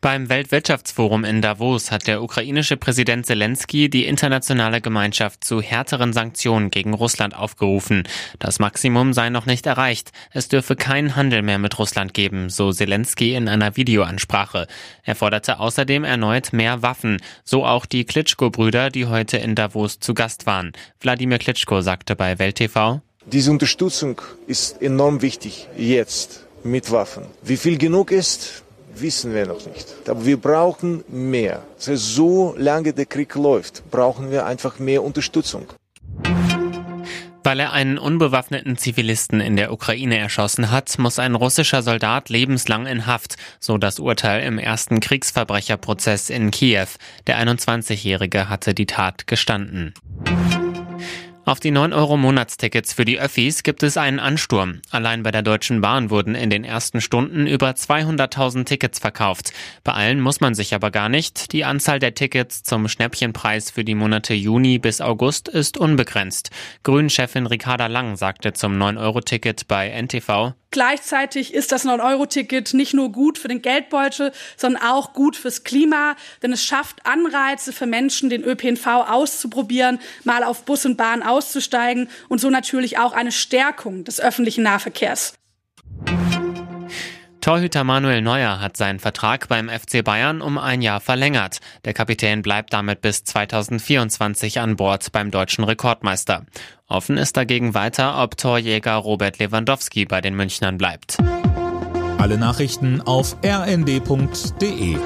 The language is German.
Beim Weltwirtschaftsforum in Davos hat der ukrainische Präsident Zelensky die internationale Gemeinschaft zu härteren Sanktionen gegen Russland aufgerufen. Das Maximum sei noch nicht erreicht. Es dürfe keinen Handel mehr mit Russland geben, so Zelensky in einer Videoansprache. Er forderte außerdem erneut mehr Waffen, so auch die Klitschko-Brüder, die heute in Davos zu Gast waren. Wladimir Klitschko sagte bei Welt TV, diese Unterstützung ist enorm wichtig jetzt mit Waffen. Wie viel genug ist, wissen wir noch nicht. Aber wir brauchen mehr. Also so lange der Krieg läuft, brauchen wir einfach mehr Unterstützung. Weil er einen unbewaffneten Zivilisten in der Ukraine erschossen hat, muss ein russischer Soldat lebenslang in Haft, so das Urteil im ersten Kriegsverbrecherprozess in Kiew. Der 21-Jährige hatte die Tat gestanden. Auf die 9 Euro Monatstickets für die Öffis gibt es einen Ansturm. Allein bei der Deutschen Bahn wurden in den ersten Stunden über 200.000 Tickets verkauft. Bei allen muss man sich aber gar nicht. Die Anzahl der Tickets zum Schnäppchenpreis für die Monate Juni bis August ist unbegrenzt. Grünen-Chefin Ricarda Lang sagte zum 9-Euro-Ticket bei NTV, Gleichzeitig ist das 9-Euro-Ticket nicht nur gut für den Geldbeutel, sondern auch gut fürs Klima, denn es schafft Anreize für Menschen, den ÖPNV auszuprobieren, mal auf Bus und Bahn auszusteigen und so natürlich auch eine Stärkung des öffentlichen Nahverkehrs. Torhüter Manuel Neuer hat seinen Vertrag beim FC Bayern um ein Jahr verlängert. Der Kapitän bleibt damit bis 2024 an Bord beim deutschen Rekordmeister. Offen ist dagegen weiter, ob Torjäger Robert Lewandowski bei den Münchnern bleibt. Alle Nachrichten auf rnd.de